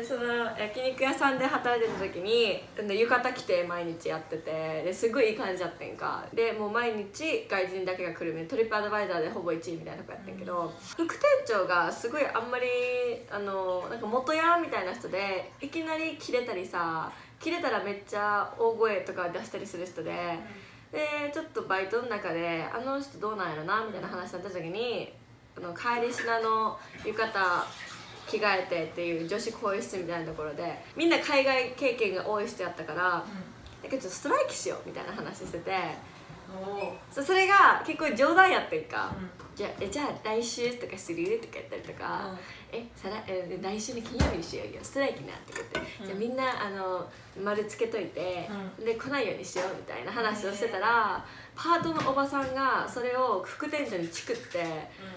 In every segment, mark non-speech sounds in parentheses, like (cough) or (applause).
えその焼肉屋さんで働いてた時にで浴衣着て毎日やっててですごいいい感じやってんかでもう毎日外人だけが来るみトリップアドバイザーでほぼ1位みたいなとこやってんけど、副店長がすごいあんまりあのなんか元ヤンみたいな人でいきなり切れたりさ切れたらめっちゃ大声とか出したりする人で。でちょっとバイトの中であの人どうなんやろなみたいな話になった時にあの帰りしなの浴衣着替えてっていう女子更衣室みたいなところでみんな海外経験が多い人やったから、だけどちょっとストライキしようみたいな話してて。そそれが結構冗談やってんか、じゃえじゃあ来週とかする？とか言ったりとか、えさらえ来週の金曜日にしようよ。ストライキなって言って、じゃあみんなあの丸つけといて、で来ないようにしようみたいな話をしてたら、パートのおばさんがそれを副店長にチクって、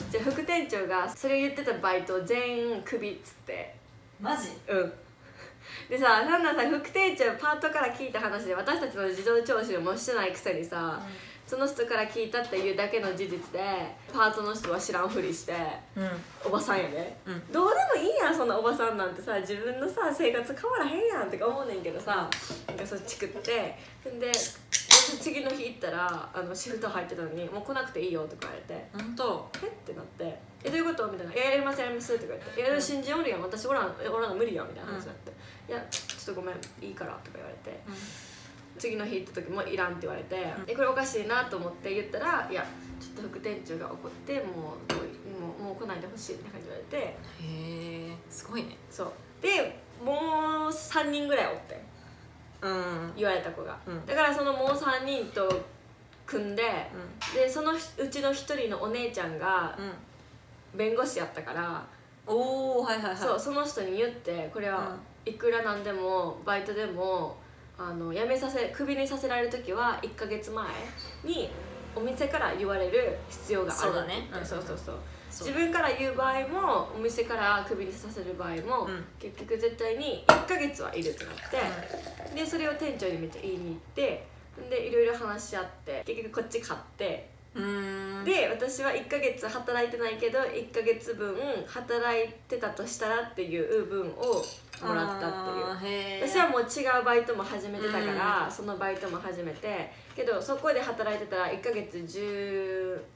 じゃあ副店長がそれを言ってたバイトを全員クビっつって。マジ？うん。でさなんださ副店長パートから聞いた話で私たちの自動聴取もしてないくせにさ、その人から聞いたっていうだけの事実でパートの人は知らんふりしてうん。おばさんやで、うん。どうでもいいやんそんなおばさんなんてさ自分のさ生活変わらへんやんってか思うねんけどさなんかそっち食って。で次の日行ったらあのシフト入ってたのに「もう来なくていいよ」とか言われて本当えってなって「えどういうこと?」みたいな「えやりますやります」とか言って「いや新人おるやん私おらんえおらんの無理やん」みたいな話になって「いやちょっとごめんいいから」とか言われて次の日行った時も「いらん」って言われて「えこれおかしいな」と思って言ったら「いやちょっと副店長が怒ってもうもうもう来ないでほしい」みたいな感じで言われてへえすごいね。そう。でもう3人ぐらいおってうん。言われた子が、うん。だからそのもう3人と組んで、でそのうちの1人のお姉ちゃんがうん。弁護士やったから、おおはいはいはい。そうその人に言ってこれはいくらなんでもバイトでもあの辞めさせクビにさせられる時は1か月前にお店から言われる必要がある。そうだね。うんそうそうそう。自分から言う場合もお店からクビにさせる場合も、うん。結局絶対に1か月はいるってなって、でそれを店長にめっちゃ言いに行ってでいろいろ話し合って結局こっち買ってうーんで私は1ヶ月働いてないけど1ヶ月分働いてたとしたらっていう分をもらったっていう。私はもう違うバイトも始めてたから、そのバイトも始めてけどそこで働いてたら1ヶ月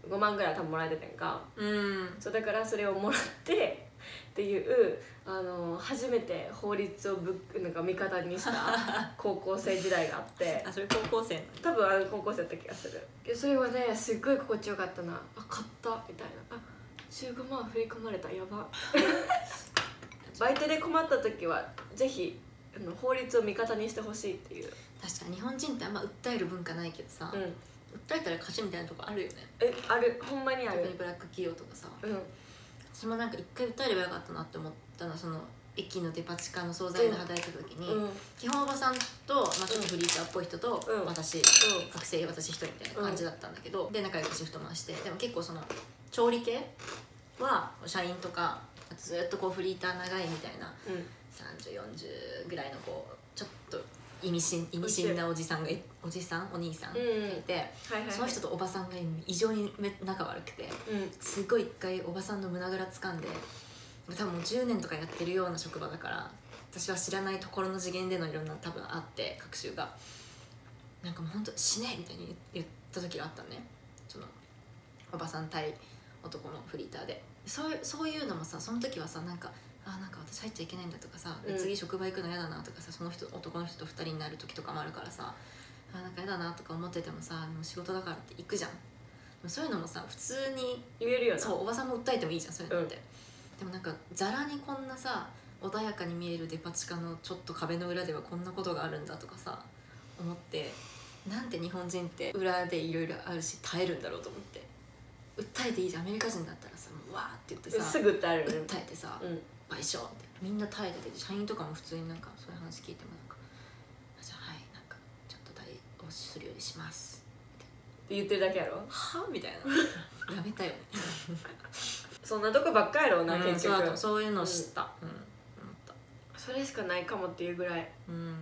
15万ぐらい多分もらえてたんか。うん。そうだからそれをもらってっていうあの初めて法律をぶなんか味方にした (laughs) 高校生時代があって。あそれ高校生多分あの高校生だった気がする。いやそれはねすっごい心地よかったな。あ買ったみたいな。あ15万振り込まれたやば。(laughs) バイトで困った時はぜひあの法律を味方にしてほしいっていう。確かに日本人ってあんま訴える文化ないけどさ、うん。訴えたら勝ちみたいなとこあるよね。えある。ほんまにある。特にブラック企業とかさ。うん私もなんか一回訴えればよかったなって思ったのはその駅のデパ地下の惣菜で働いてた時に、うん。基本おばさんと、まあ、ちょっとフリーターっぽい人と、うん。私、学生私一人みたいな感じだったんだけど、で仲良くシフト回してでも結構その調理系は社員とかずっとこうフリーター長いみたいなうん。3040ぐらいのこうちょっと意味深意味深なおじさんがいおじさんお兄さんがいて、はいはいその人とおばさんが異常にめ仲悪くてうん。すごい一回おばさんの胸ぐら掴んで多分もう10年とかやってるような職場だから私は知らないところの次元でのいろんな多分あって学習が。なんかもうほんと死ねみたいに言った時があったね。そのおばさん対男のフリーターで。そういうそういうのもさその時はさなんかあなんか私入っちゃいけないんだとかさ、でうん。次職場行くの嫌だなとかさその人男の人と2人になる時とかもあるからさあなんか嫌だなとか思っててもさでも仕事だからって行くじゃん。そういうのもさ普通に言えるよな。そうおばさんも訴えてもいいじゃんそういうのって、でもなんかざらにこんなさ穏やかに見えるデパ地下のちょっと壁の裏ではこんなことがあるんだとかさ思ってなんて日本人って裏でいろいろあるし耐えるんだろうと思って。訴えていいじゃんアメリカ人だったらさもうわーって言ってさすぐってある訴えてさ、うん賠償ってみんな耐えてて社員とかも普通になんかそういう話聞いてもなんかあじゃあはいなんかちょっと対応するようにしますって言ってるだけやろ？はみたいな。(laughs) やめたよね。そんなとこばっかやろうな、うん結局。そうそういうのを知った。うん、思った。それしかないかもっていうぐらい。うん